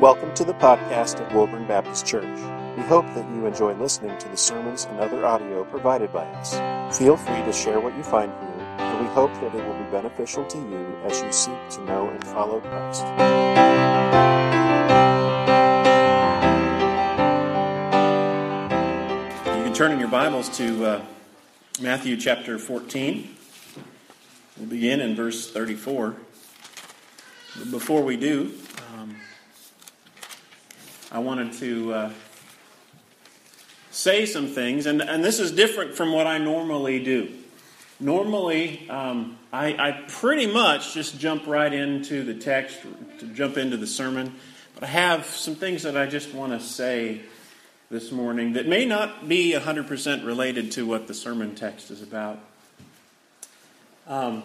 Welcome to the podcast of Woburn Baptist Church. We hope that you enjoy listening to the sermons and other audio provided by us. Feel free to share what you find here, and we hope that it will be beneficial to you as you seek to know and follow Christ. You can turn in your Bibles to uh, Matthew chapter 14. We'll begin in verse 34. But before we do, um, I wanted to uh, say some things, and, and this is different from what I normally do. Normally, um, I, I pretty much just jump right into the text, to jump into the sermon, but I have some things that I just want to say this morning that may not be 100% related to what the sermon text is about. Um,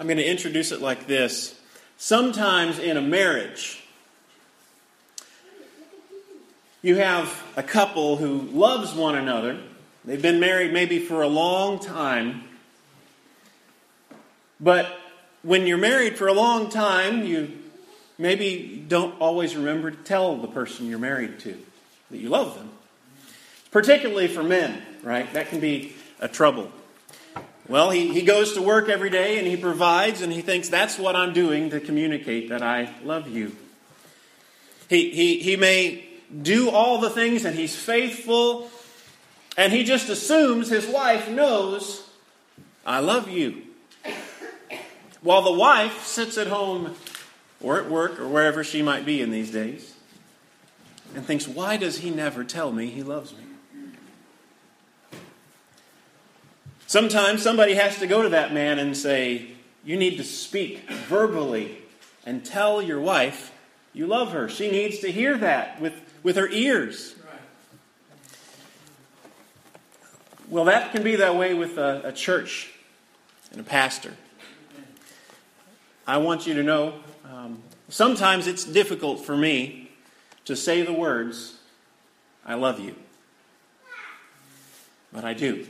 I'm going to introduce it like this. Sometimes in a marriage, you have a couple who loves one another. They've been married maybe for a long time. But when you're married for a long time, you maybe don't always remember to tell the person you're married to that you love them. Particularly for men, right? That can be a trouble. Well, he, he goes to work every day and he provides, and he thinks that's what I'm doing to communicate that I love you. He, he, he may do all the things and he's faithful, and he just assumes his wife knows, I love you. While the wife sits at home or at work or wherever she might be in these days and thinks, why does he never tell me he loves me? Sometimes somebody has to go to that man and say, You need to speak verbally and tell your wife you love her. She needs to hear that with, with her ears. Well, that can be that way with a, a church and a pastor. I want you to know um, sometimes it's difficult for me to say the words, I love you. But I do.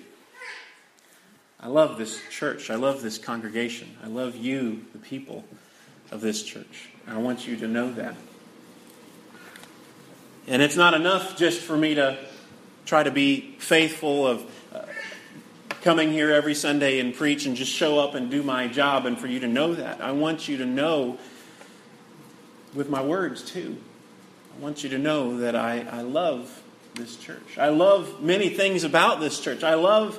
I love this church. I love this congregation. I love you, the people of this church. I want you to know that. And it's not enough just for me to try to be faithful of uh, coming here every Sunday and preach and just show up and do my job and for you to know that. I want you to know with my words too. I want you to know that I, I love this church. I love many things about this church. I love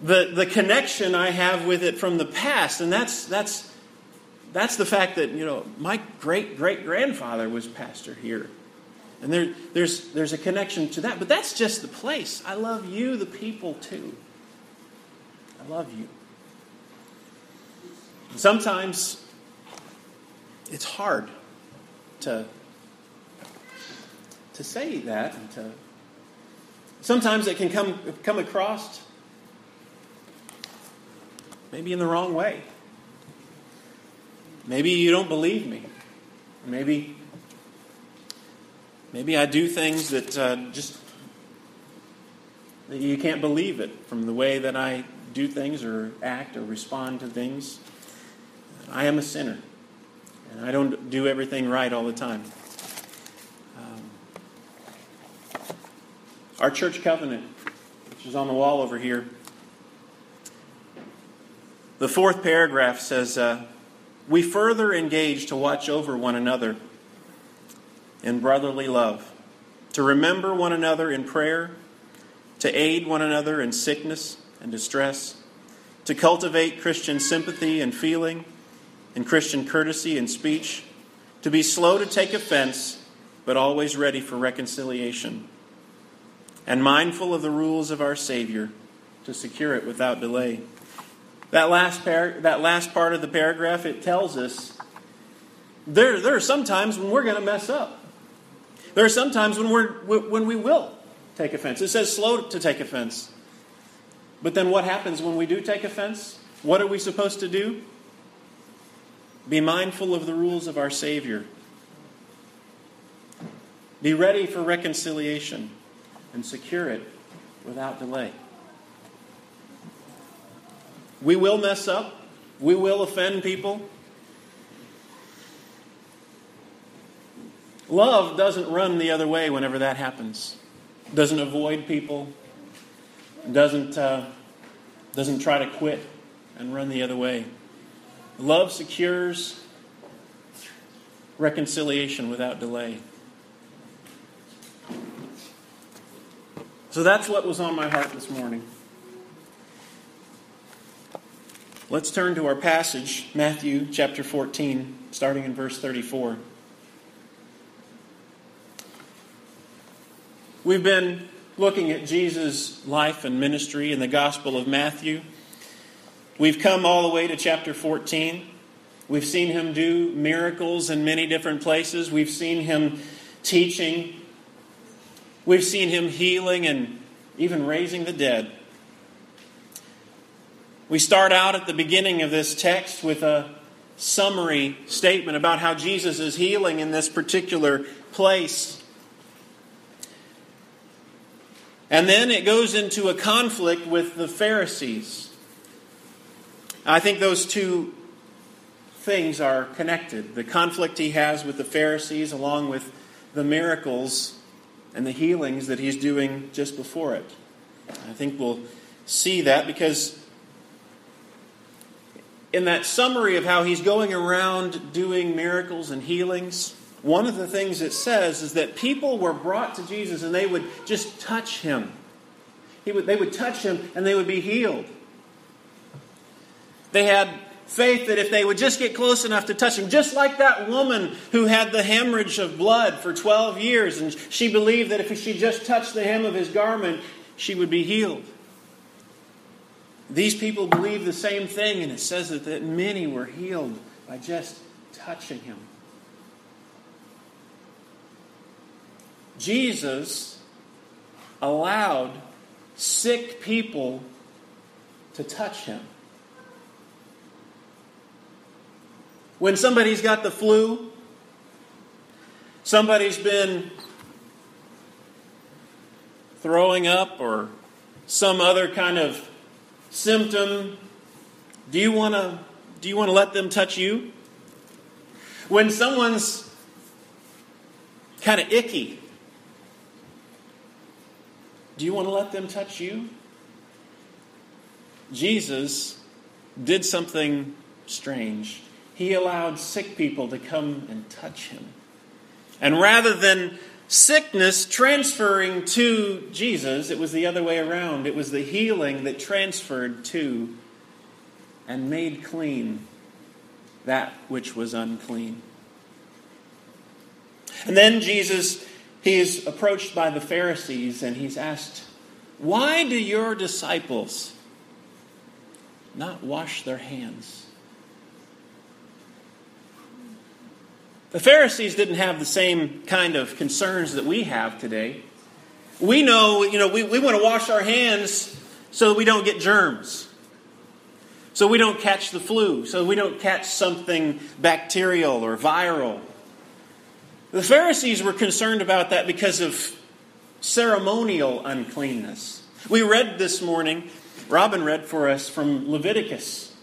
the, the connection I have with it from the past. And that's, that's, that's the fact that, you know, my great great grandfather was pastor here. And there, there's, there's a connection to that. But that's just the place. I love you, the people, too. I love you. And sometimes it's hard to, to say that and to sometimes it can come, come across maybe in the wrong way. Maybe you don't believe me. Maybe, maybe I do things that uh, just that you can't believe it from the way that I do things or act or respond to things. I am a sinner, and I don't do everything right all the time. Um, our church covenant, which is on the wall over here, the fourth paragraph says, uh, We further engage to watch over one another in brotherly love, to remember one another in prayer, to aid one another in sickness and distress, to cultivate Christian sympathy and feeling, and Christian courtesy and speech, to be slow to take offense, but always ready for reconciliation, and mindful of the rules of our Savior to secure it without delay. That last, par- that last part of the paragraph, it tells us there, there are some times when we're going to mess up. There are some times when, we're, when we will take offense. It says slow to take offense. But then what happens when we do take offense? What are we supposed to do? Be mindful of the rules of our Savior. Be ready for reconciliation and secure it without delay. We will mess up. We will offend people. Love doesn't run the other way whenever that happens. Doesn't avoid people. Doesn't uh, doesn't try to quit and run the other way. Love secures reconciliation without delay. So that's what was on my heart this morning. Let's turn to our passage, Matthew chapter 14, starting in verse 34. We've been looking at Jesus' life and ministry in the Gospel of Matthew. We've come all the way to chapter 14. We've seen him do miracles in many different places. We've seen him teaching. We've seen him healing and even raising the dead. We start out at the beginning of this text with a summary statement about how Jesus is healing in this particular place. And then it goes into a conflict with the Pharisees. I think those two things are connected. The conflict he has with the Pharisees, along with the miracles and the healings that he's doing just before it. I think we'll see that because in that summary of how he's going around doing miracles and healings, one of the things it says is that people were brought to Jesus and they would just touch him. He would, they would touch him and they would be healed. They had faith that if they would just get close enough to touch him, just like that woman who had the hemorrhage of blood for 12 years, and she believed that if she just touched the hem of his garment, she would be healed. These people believed the same thing, and it says that, that many were healed by just touching him. Jesus allowed sick people to touch him. When somebody's got the flu, somebody's been throwing up or some other kind of symptom, do you want to do you want to let them touch you? When someone's kind of icky, do you want to let them touch you? Jesus did something strange. He allowed sick people to come and touch him. And rather than sickness transferring to Jesus, it was the other way around. It was the healing that transferred to and made clean that which was unclean. And then Jesus he is approached by the Pharisees and he's asked, Why do your disciples not wash their hands? The Pharisees didn't have the same kind of concerns that we have today. We know, you know, we, we want to wash our hands so that we don't get germs, so we don't catch the flu, so we don't catch something bacterial or viral. The Pharisees were concerned about that because of ceremonial uncleanness. We read this morning, Robin read for us from Leviticus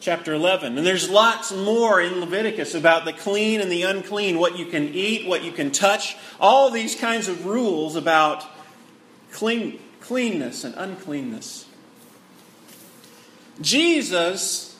chapter 11. And there's lots more in Leviticus about the clean and the unclean, what you can eat, what you can touch, all these kinds of rules about clean, cleanness and uncleanness. Jesus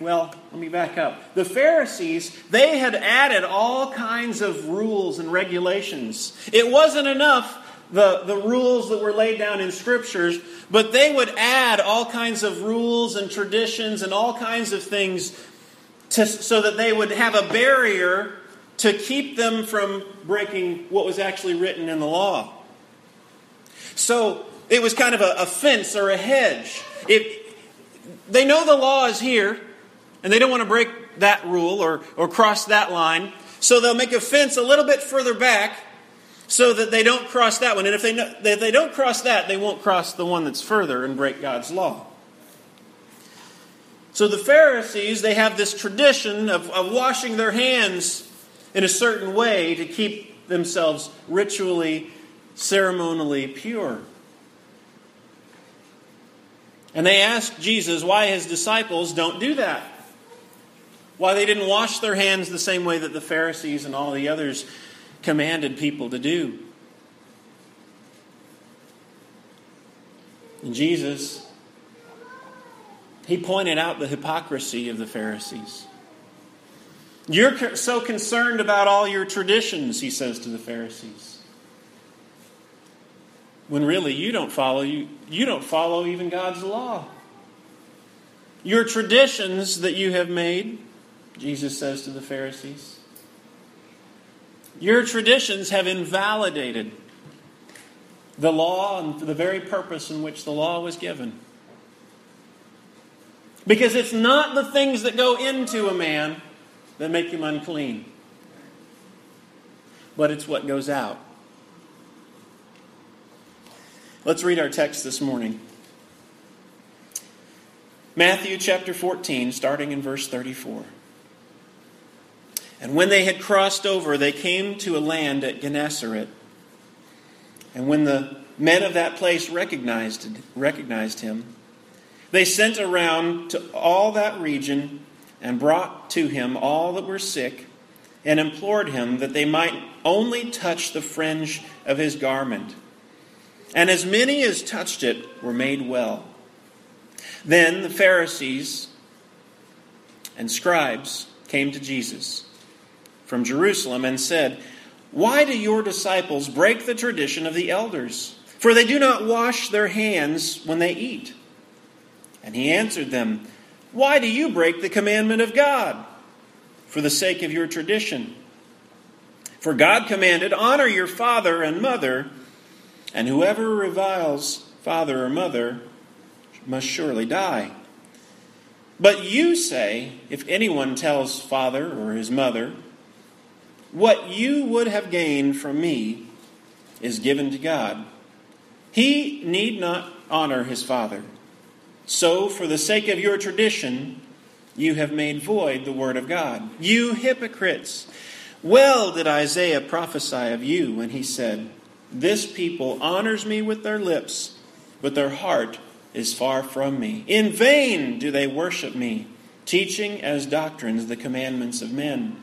well, let me back up. The Pharisees, they had added all kinds of rules and regulations. It wasn't enough, the, the rules that were laid down in scriptures, but they would add all kinds of rules and traditions and all kinds of things to, so that they would have a barrier to keep them from breaking what was actually written in the law. So it was kind of a, a fence or a hedge. It, they know the law is here, and they don't want to break that rule or, or cross that line. So they'll make a fence a little bit further back so that they don't cross that one. And if they, if they don't cross that, they won't cross the one that's further and break God's law. So the Pharisees, they have this tradition of, of washing their hands in a certain way to keep themselves ritually, ceremonially pure. And they ask Jesus why his disciples don't do that. Why they didn't wash their hands the same way that the Pharisees and all the others commanded people to do. And Jesus, he pointed out the hypocrisy of the Pharisees. You're so concerned about all your traditions, he says to the Pharisees. When really you don't follow you, you don't follow even God's law. Your traditions that you have made, Jesus says to the Pharisees, your traditions have invalidated the law and the very purpose in which the law was given. Because it's not the things that go into a man that make him unclean, but it's what goes out. Let's read our text this morning. Matthew chapter 14, starting in verse 34. And when they had crossed over, they came to a land at Gennesaret. And when the men of that place recognized, recognized him, they sent around to all that region and brought to him all that were sick and implored him that they might only touch the fringe of his garment. And as many as touched it were made well. Then the Pharisees and scribes came to Jesus from Jerusalem and said, Why do your disciples break the tradition of the elders? For they do not wash their hands when they eat. And he answered them, Why do you break the commandment of God for the sake of your tradition? For God commanded, Honor your father and mother, and whoever reviles father or mother must surely die. But you say, if anyone tells father or his mother, What you would have gained from me is given to God, he need not honor his father. So, for the sake of your tradition, you have made void the word of God. You hypocrites! Well did Isaiah prophesy of you when he said, This people honors me with their lips, but their heart is far from me. In vain do they worship me, teaching as doctrines the commandments of men.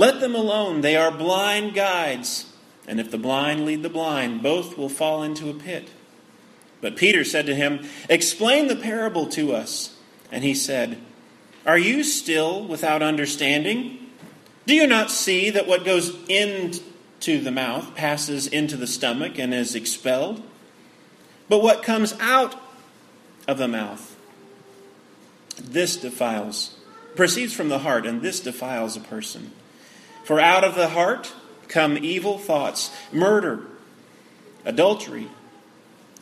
Let them alone. They are blind guides. And if the blind lead the blind, both will fall into a pit. But Peter said to him, Explain the parable to us. And he said, Are you still without understanding? Do you not see that what goes into the mouth passes into the stomach and is expelled? But what comes out of the mouth, this defiles, proceeds from the heart, and this defiles a person. For out of the heart, come evil thoughts, murder, adultery,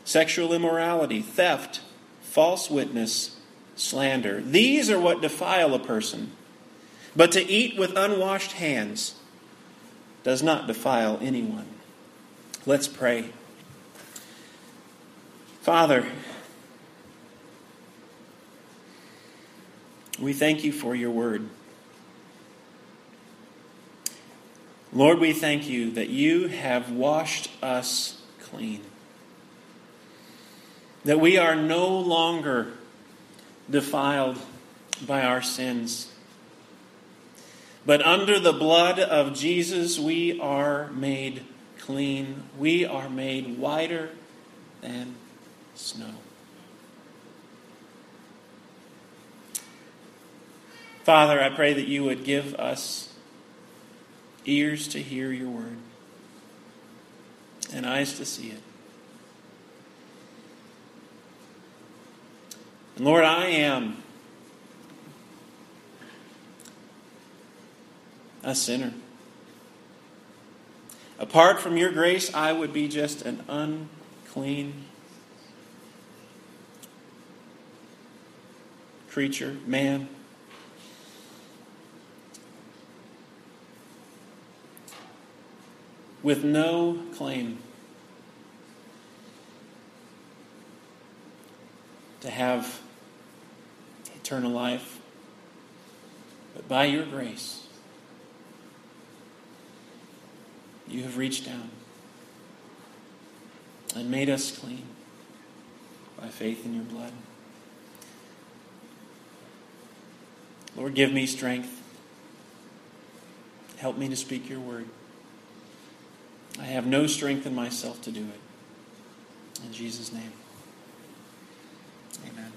sexual immorality, theft, false witness, slander. These are what defile a person. But to eat with unwashed hands does not defile anyone. Let's pray. Father, we thank you for your word. Lord, we thank you that you have washed us clean. That we are no longer defiled by our sins. But under the blood of Jesus, we are made clean. We are made whiter than snow. Father, I pray that you would give us ears to hear your word, and eyes to see it. And Lord, I am a sinner. Apart from your grace, I would be just an unclean creature, man. With no claim to have eternal life, but by your grace, you have reached down and made us clean by faith in your blood. Lord, give me strength. Help me to speak your word. I have no strength in myself to do it. In Jesus' name. Amen.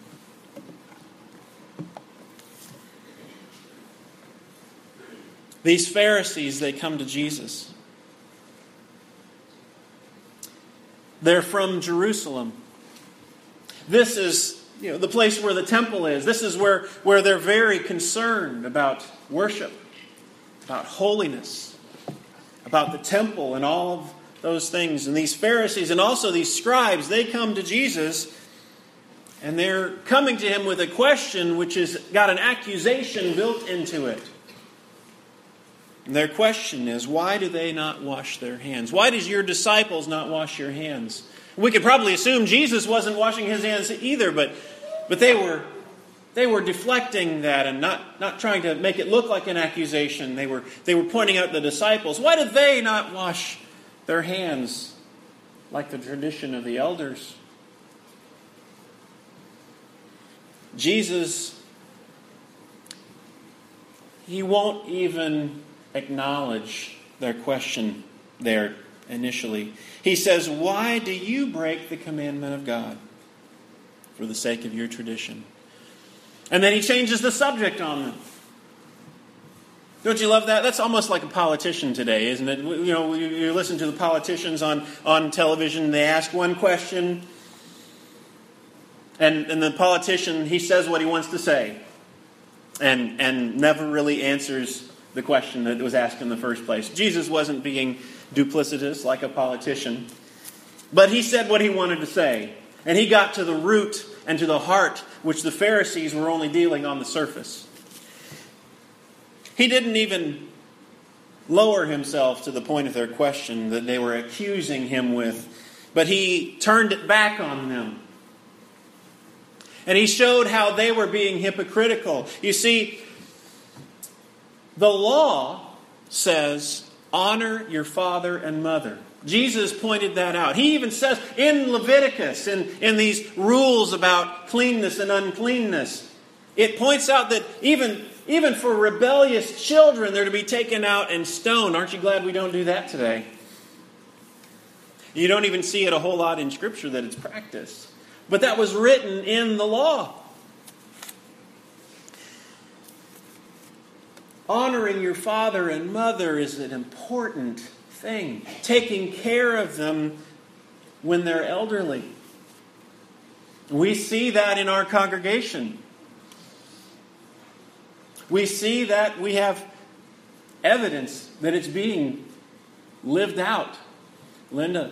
These Pharisees, they come to Jesus. They're from Jerusalem. This is you know, the place where the temple is. This is where, where they're very concerned about worship, about holiness, about the temple, and all of those things. And these Pharisees and also these scribes, they come to Jesus and they're coming to him with a question which has got an accusation built into it. And their question is, why do they not wash their hands? Why does your disciples not wash your hands? We could probably assume Jesus wasn't washing his hands either, but, but they were they were deflecting that and not, not trying to make it look like an accusation. They were, they were pointing out the disciples. Why did they not wash their hands like the tradition of the elders? Jesus, he won't even acknowledge their question there initially. He says, Why do you break the commandment of God for the sake of your tradition? And then he changes the subject on them. Don't you love that? That's almost like a politician today, isn't it? You know, you listen to the politicians on, on television, they ask one question, and, and the politician, he says what he wants to say, and, and never really answers the question that was asked in the first place. Jesus wasn't being duplicitous like a politician, but he said what he wanted to say. And he got to the root and to the heart, which the Pharisees were only dealing on the surface. He didn't even lower himself to the point of their question that they were accusing him with, but he turned it back on them. And he showed how they were being hypocritical. You see, the law says, honor your father and mother. Jesus pointed that out. He even says in Leviticus, in, in these rules about cleanness and uncleanness, it points out that even, even for rebellious children, they're to be taken out and stoned. Aren't you glad we don't do that today? You don't even see it a whole lot in Scripture that it's practiced. But that was written in the law. Honoring your father and mother is an important thing. Taking care of them when they're elderly. We see that in our congregation. We see that we have evidence that it's being lived out. Linda,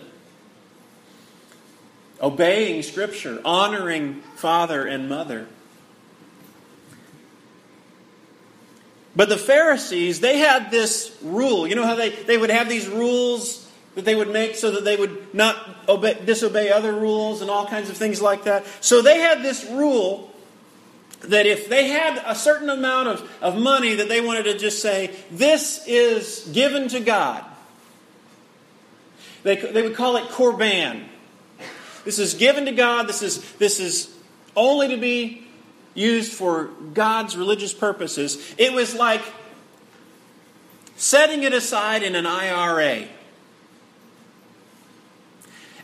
obeying Scripture, honoring father and mother. But the Pharisees, they had this rule. You know how they, they would have these rules that they would make so that they would not obey, disobey other rules and all kinds of things like that? So they had this rule that if they had a certain amount of, of money that they wanted to just say, this is given to God, they, they would call it korban. This is given to God. This is, this is only to be used for God's religious purposes. It was like setting it aside in an IRA.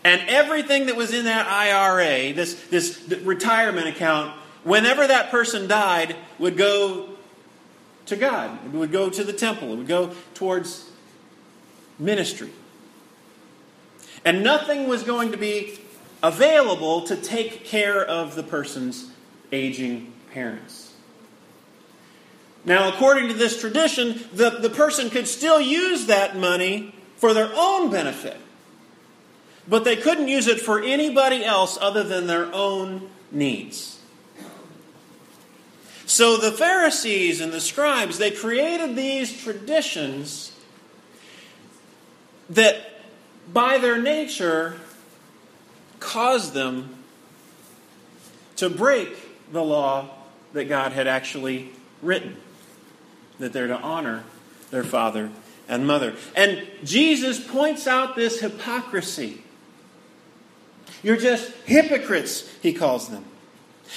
And everything that was in that IRA, this, this retirement account, whenever that person died, would go to God. It would go to the temple. It would go towards ministry. And nothing was going to be available to take care of the person's aging parents. Now, according to this tradition, the, the person could still use that money for their own benefit, but they couldn't use it for anybody else other than their own needs. So the Pharisees and the scribes, they created these traditions that by their nature, caused them to break the law that God had actually written that they're to honor their father and mother. And Jesus points out this hypocrisy. You're just hypocrites, he calls them.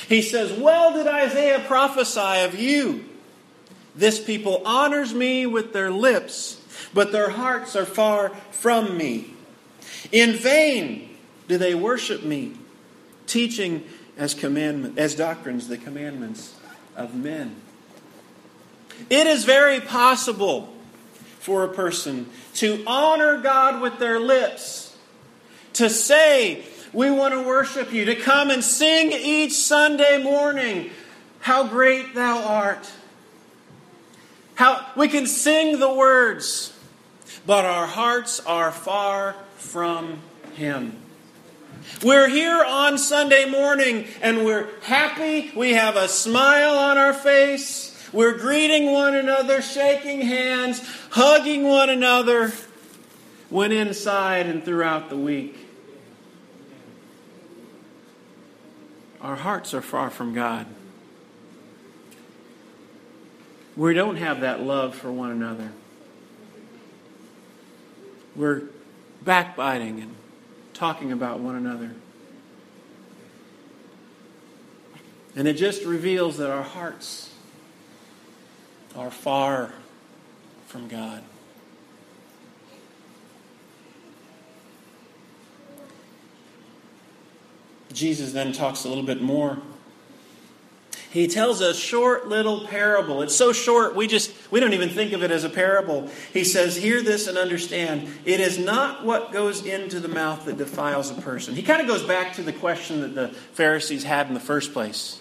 He says, Well did Isaiah prophesy of you. This people honors me with their lips, but their hearts are far from me. In vain do they worship me, teaching as commandment as doctrines the commandments of men. It is very possible for a person to honor God with their lips, to say, We want to worship you, to come and sing each Sunday morning, How great thou art. How we can sing the words, but our hearts are far from Him. We're here on Sunday morning and we're happy. We have a smile on our face. We're greeting one another, shaking hands, hugging one another when inside and throughout the week. Our hearts are far from God. We don't have that love for one another. We're backbiting and talking about one another. And it just reveals that our hearts are far from God. Jesus then talks a little bit more. He tells a short little parable. It's so short we just we don't even think of it as a parable. He says, "Hear this and understand. It is not what goes into the mouth that defiles a person." He kind of goes back to the question that the Pharisees had in the first place.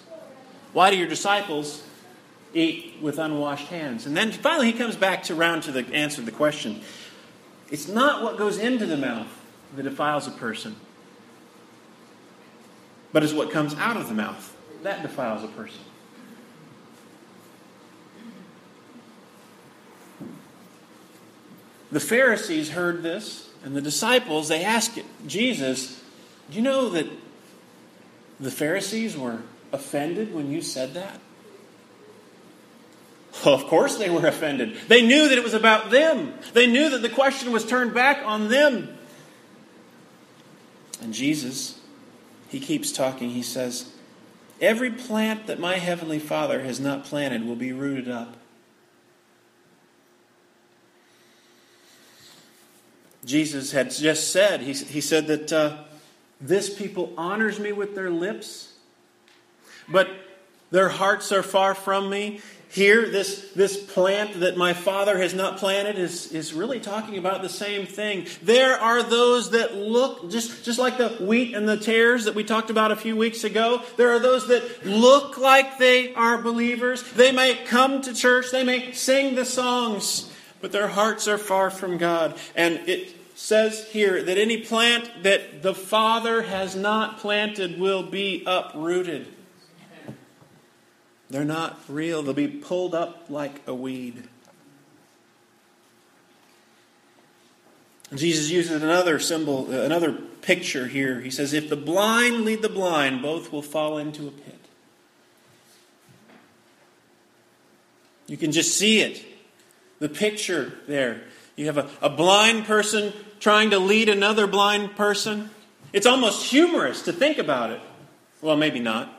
Why do your disciples eat with unwashed hands? And then finally he comes back to round to the answer to the question. It's not what goes into the mouth that defiles a person, but it's what comes out of the mouth that defiles a person. The Pharisees heard this, and the disciples, they asked Jesus, Do you know that the Pharisees were offended when you said that? Well, of course they were offended. They knew that it was about them. They knew that the question was turned back on them. And Jesus, he keeps talking. He says, Every plant that my heavenly Father has not planted will be rooted up. Jesus had just said, he, he said that uh, this people honors me with their lips, but their hearts are far from me. Here, this, this plant that my father has not planted is, is really talking about the same thing. There are those that look, just, just like the wheat and the tares that we talked about a few weeks ago, there are those that look like they are believers. They may come to church, they may sing the songs, but their hearts are far from God. And it says here that any plant that the Father has not planted will be uprooted. They're not real. They'll be pulled up like a weed. Jesus uses another symbol, uh, another picture here. He says, If the blind lead the blind, both will fall into a pit. You can just see it. The picture there. You have a, a blind person trying to lead another blind person. It's almost humorous to think about it. Well, maybe not.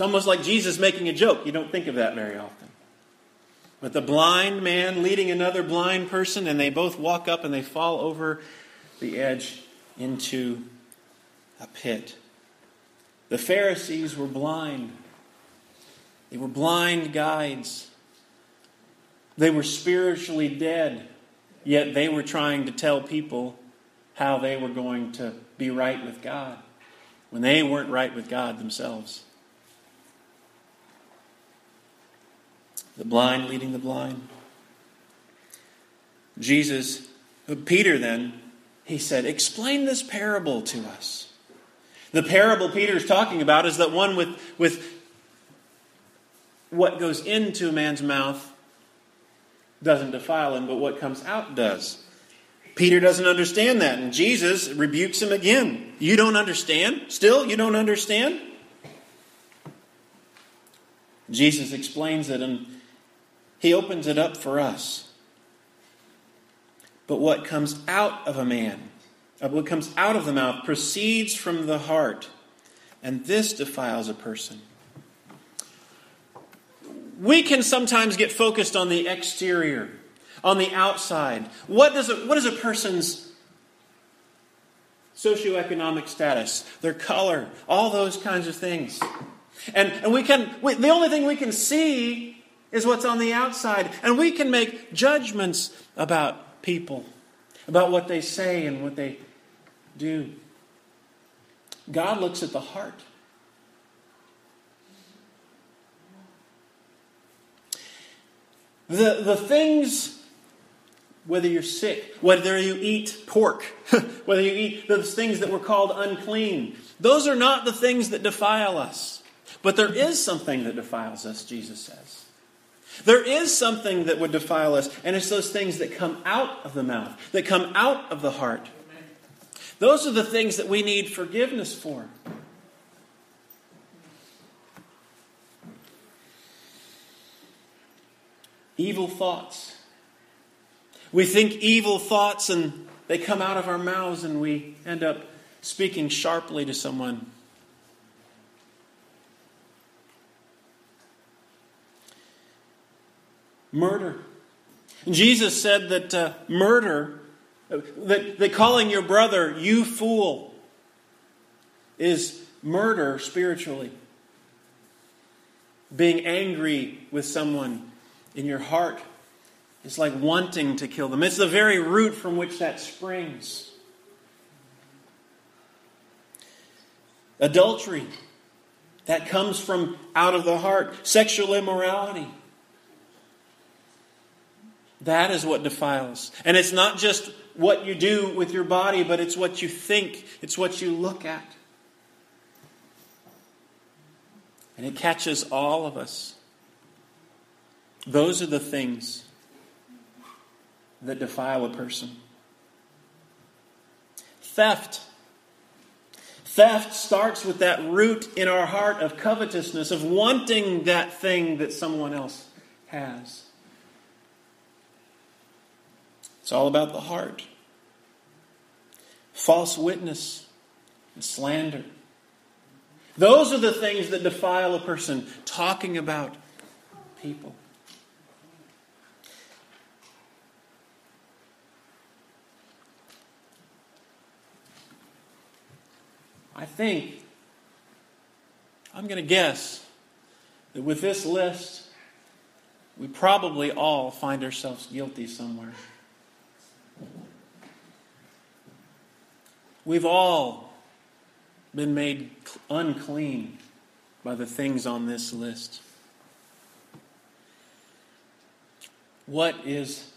It's almost like Jesus making a joke. You don't think of that very often. But the blind man leading another blind person, and they both walk up and they fall over the edge into a pit. The Pharisees were blind. They were blind guides. They were spiritually dead, yet they were trying to tell people how they were going to be right with God when they weren't right with God themselves. The blind leading the blind. Jesus, Peter then, he said, Explain this parable to us. The parable Peter's talking about is that one with, with what goes into a man's mouth doesn't defile him, but what comes out does. Peter doesn't understand that, and Jesus rebukes him again. You don't understand? Still, you don't understand? Jesus explains it, and he opens it up for us. But what comes out of a man, uh, what comes out of the mouth, proceeds from the heart, and this defiles a person. We can sometimes get focused on the exterior, on the outside. What does a, what is a person's socioeconomic status, their color, all those kinds of things? And, and we can, we, the only thing we can see is what's on the outside. And we can make judgments about people, about what they say and what they do. God looks at the heart. The, the things, whether you're sick, whether you eat pork, whether you eat those things that were called unclean, those are not the things that defile us. But there is something that defiles us, Jesus says. There is something that would defile us, and it's those things that come out of the mouth, that come out of the heart. Those are the things that we need forgiveness for. Evil thoughts. We think evil thoughts and they come out of our mouths and we end up speaking sharply to someone. Murder. Jesus said that uh, murder, that, that calling your brother, you fool, is murder spiritually. Being angry with someone in your heart is like wanting to kill them. It's the very root from which that springs. Adultery, that comes from out of the heart. Sexual immorality that is what defiles. And it's not just what you do with your body, but it's what you think, it's what you look at. And it catches all of us. Those are the things that defile a person. Theft. Theft starts with that root in our heart of covetousness, of wanting that thing that someone else has. It's all about the heart. False witness and slander. Those are the things that defile a person, talking about people. I think, I'm going to guess, that with this list, we probably all find ourselves guilty somewhere. We've all been made unclean by the things on this list. What is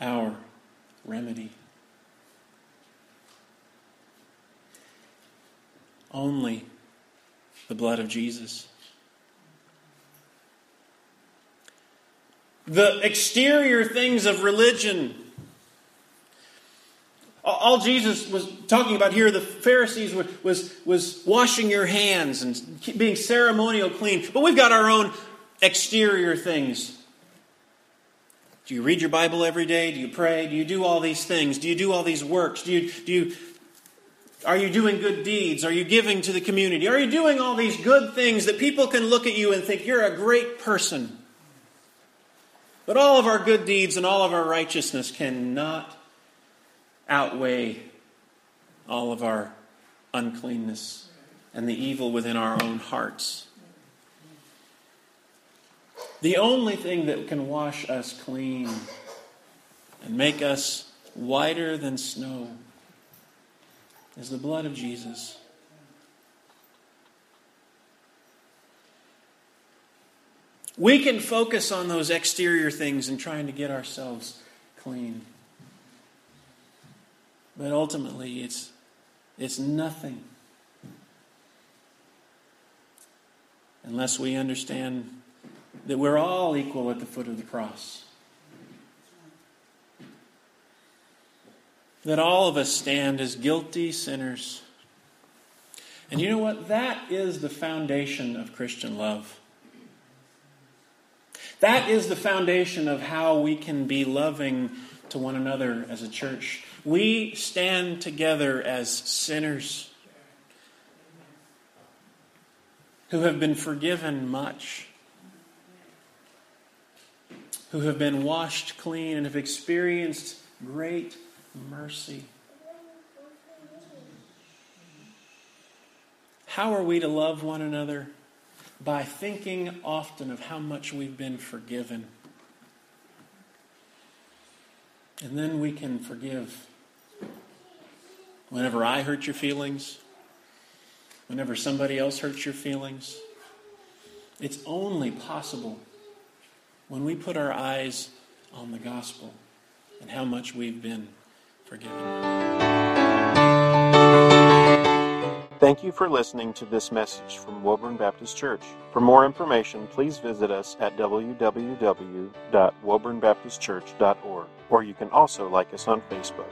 our remedy? Only the blood of Jesus. The exterior things of religion all Jesus was talking about here, the Pharisees were, was, was washing your hands and being ceremonial clean. But we've got our own exterior things. Do you read your Bible every day? Do you pray? Do you do all these things? Do you do all these works? Do you, do you, are you doing good deeds? Are you giving to the community? Are you doing all these good things that people can look at you and think you're a great person? But all of our good deeds and all of our righteousness cannot outweigh all of our uncleanness and the evil within our own hearts. The only thing that can wash us clean and make us whiter than snow is the blood of Jesus. We can focus on those exterior things and trying to get ourselves clean. But ultimately, it's, it's nothing unless we understand that we're all equal at the foot of the cross. that all of us stand as guilty sinners. And you know what? That is the foundation of Christian love. That is the foundation of how we can be loving to one another as a church. We stand together as sinners who have been forgiven much, who have been washed clean and have experienced great mercy. How are we to love one another? By thinking often of how much we've been forgiven. And then we can forgive. Whenever I hurt your feelings, whenever somebody else hurts your feelings, it's only possible when we put our eyes on the gospel and how much we've been forgiven. Thank you for listening to this message from Woburn Baptist Church. For more information, please visit us at www.woburnbaptistchurch.org, or you can also like us on Facebook.